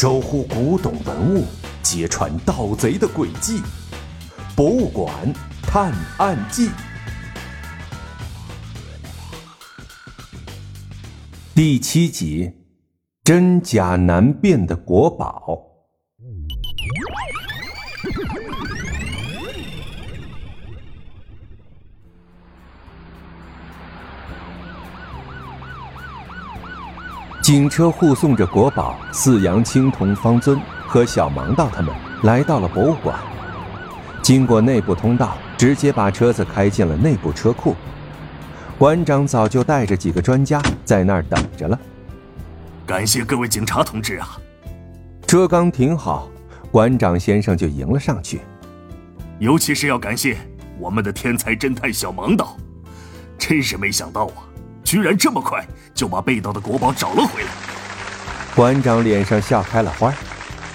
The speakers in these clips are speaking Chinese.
守护古董文物，揭穿盗贼的诡计，《博物馆探案记》第七集：真假难辨的国宝。警车护送着国宝四阳青铜方尊和小盲道他们来到了博物馆，经过内部通道，直接把车子开进了内部车库。馆长早就带着几个专家在那儿等着了。感谢各位警察同志啊！车刚停好，馆长先生就迎了上去。尤其是要感谢我们的天才侦探小盲道，真是没想到啊！居然这么快就把被盗的国宝找了回来！馆长脸上笑开了花，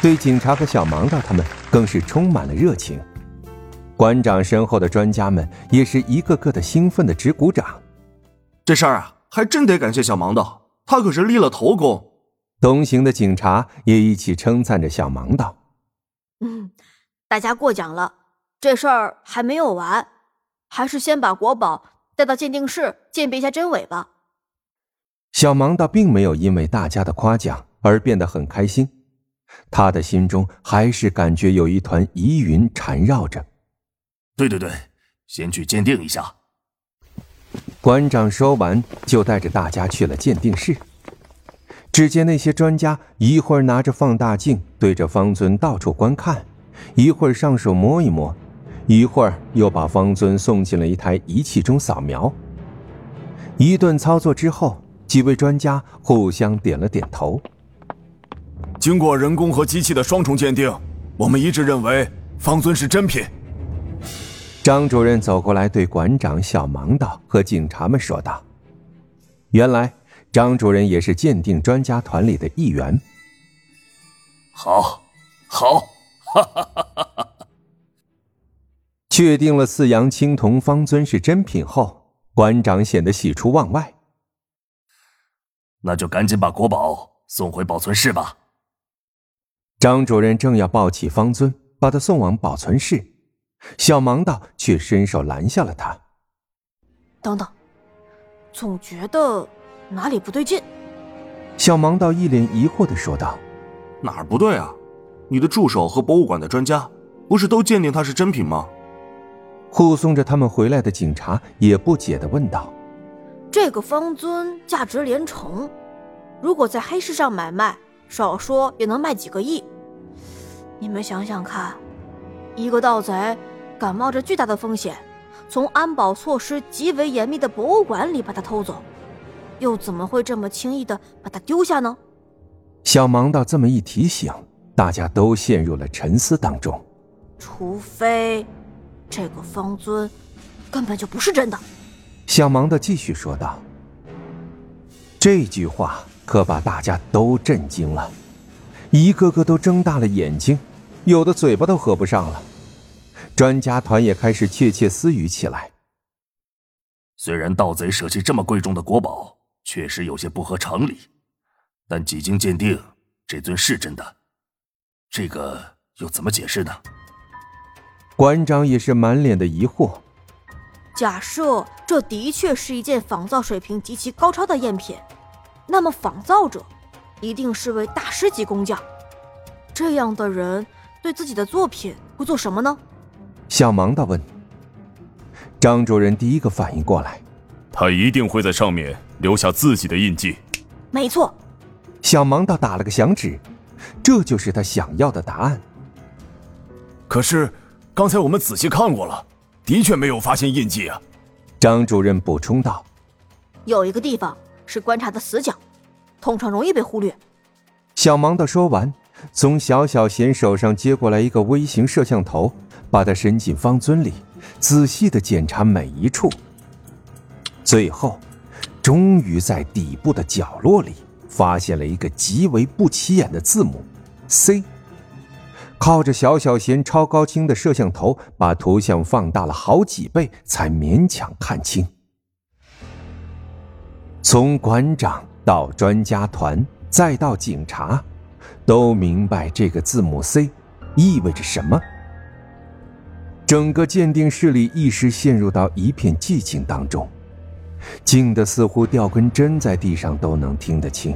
对警察和小盲道他们更是充满了热情。馆长身后的专家们也是一个个的兴奋的直鼓掌。这事儿啊，还真得感谢小盲道，他可是立了头功。同行的警察也一起称赞着小盲道。嗯，大家过奖了，这事儿还没有完，还是先把国宝。带到鉴定室鉴别一下真伪吧。小盲道并没有因为大家的夸奖而变得很开心，他的心中还是感觉有一团疑云缠绕着。对对对，先去鉴定一下。馆长说完，就带着大家去了鉴定室。只见那些专家一会儿拿着放大镜对着方尊到处观看，一会儿上手摸一摸。一会儿又把方尊送进了一台仪器中扫描。一顿操作之后，几位专家互相点了点头。经过人工和机器的双重鉴定，我们一致认为方尊是真品。张主任走过来对馆长、小盲道和警察们说道：“原来张主任也是鉴定专家团里的一员。”好，好，哈哈哈哈哈。确定了四阳青铜方尊是真品后，馆长显得喜出望外。那就赶紧把国宝送回保存室吧。张主任正要抱起方尊，把他送往保存室，小盲道却伸手拦下了他。等等，总觉得哪里不对劲。小盲道一脸疑惑的说道：“哪儿不对啊？你的助手和博物馆的专家不是都鉴定它是真品吗？”护送着他们回来的警察也不解地问道：“这个方尊价值连城，如果在黑市上买卖，少说也能卖几个亿。你们想想看，一个盗贼敢冒着巨大的风险，从安保措施极为严密的博物馆里把它偷走，又怎么会这么轻易的把它丢下呢？”小盲道这么一提醒，大家都陷入了沉思当中。除非……这个方尊根本就不是真的，小忙的继续说道。这句话可把大家都震惊了，一个个都睁大了眼睛，有的嘴巴都合不上了。专家团也开始窃窃私语起来。虽然盗贼舍弃这么贵重的国宝，确实有些不合常理，但几经鉴定，这尊是真的，这个又怎么解释呢？馆长也是满脸的疑惑。假设这的确是一件仿造水平极其高超的赝品，那么仿造者一定是位大师级工匠。这样的人对自己的作品会做什么呢？小盲道问。张主任第一个反应过来，他一定会在上面留下自己的印记。没错。小盲道打了个响指，这就是他想要的答案。可是。刚才我们仔细看过了，的确没有发现印记啊。张主任补充道：“有一个地方是观察的死角，通常容易被忽略。”小忙的说完，从小小贤手上接过来一个微型摄像头，把它伸进方尊里，仔细的检查每一处。最后，终于在底部的角落里发现了一个极为不起眼的字母 “C”。靠着小小贤超高清的摄像头，把图像放大了好几倍，才勉强看清。从馆长到专家团，再到警察，都明白这个字母 C 意味着什么。整个鉴定室里一时陷入到一片寂静当中，静的似乎掉根针在地上都能听得清。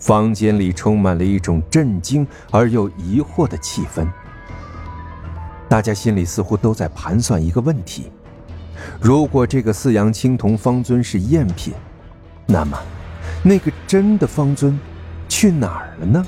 房间里充满了一种震惊而又疑惑的气氛。大家心里似乎都在盘算一个问题：如果这个四阳青铜方尊是赝品，那么那个真的方尊去哪儿了呢？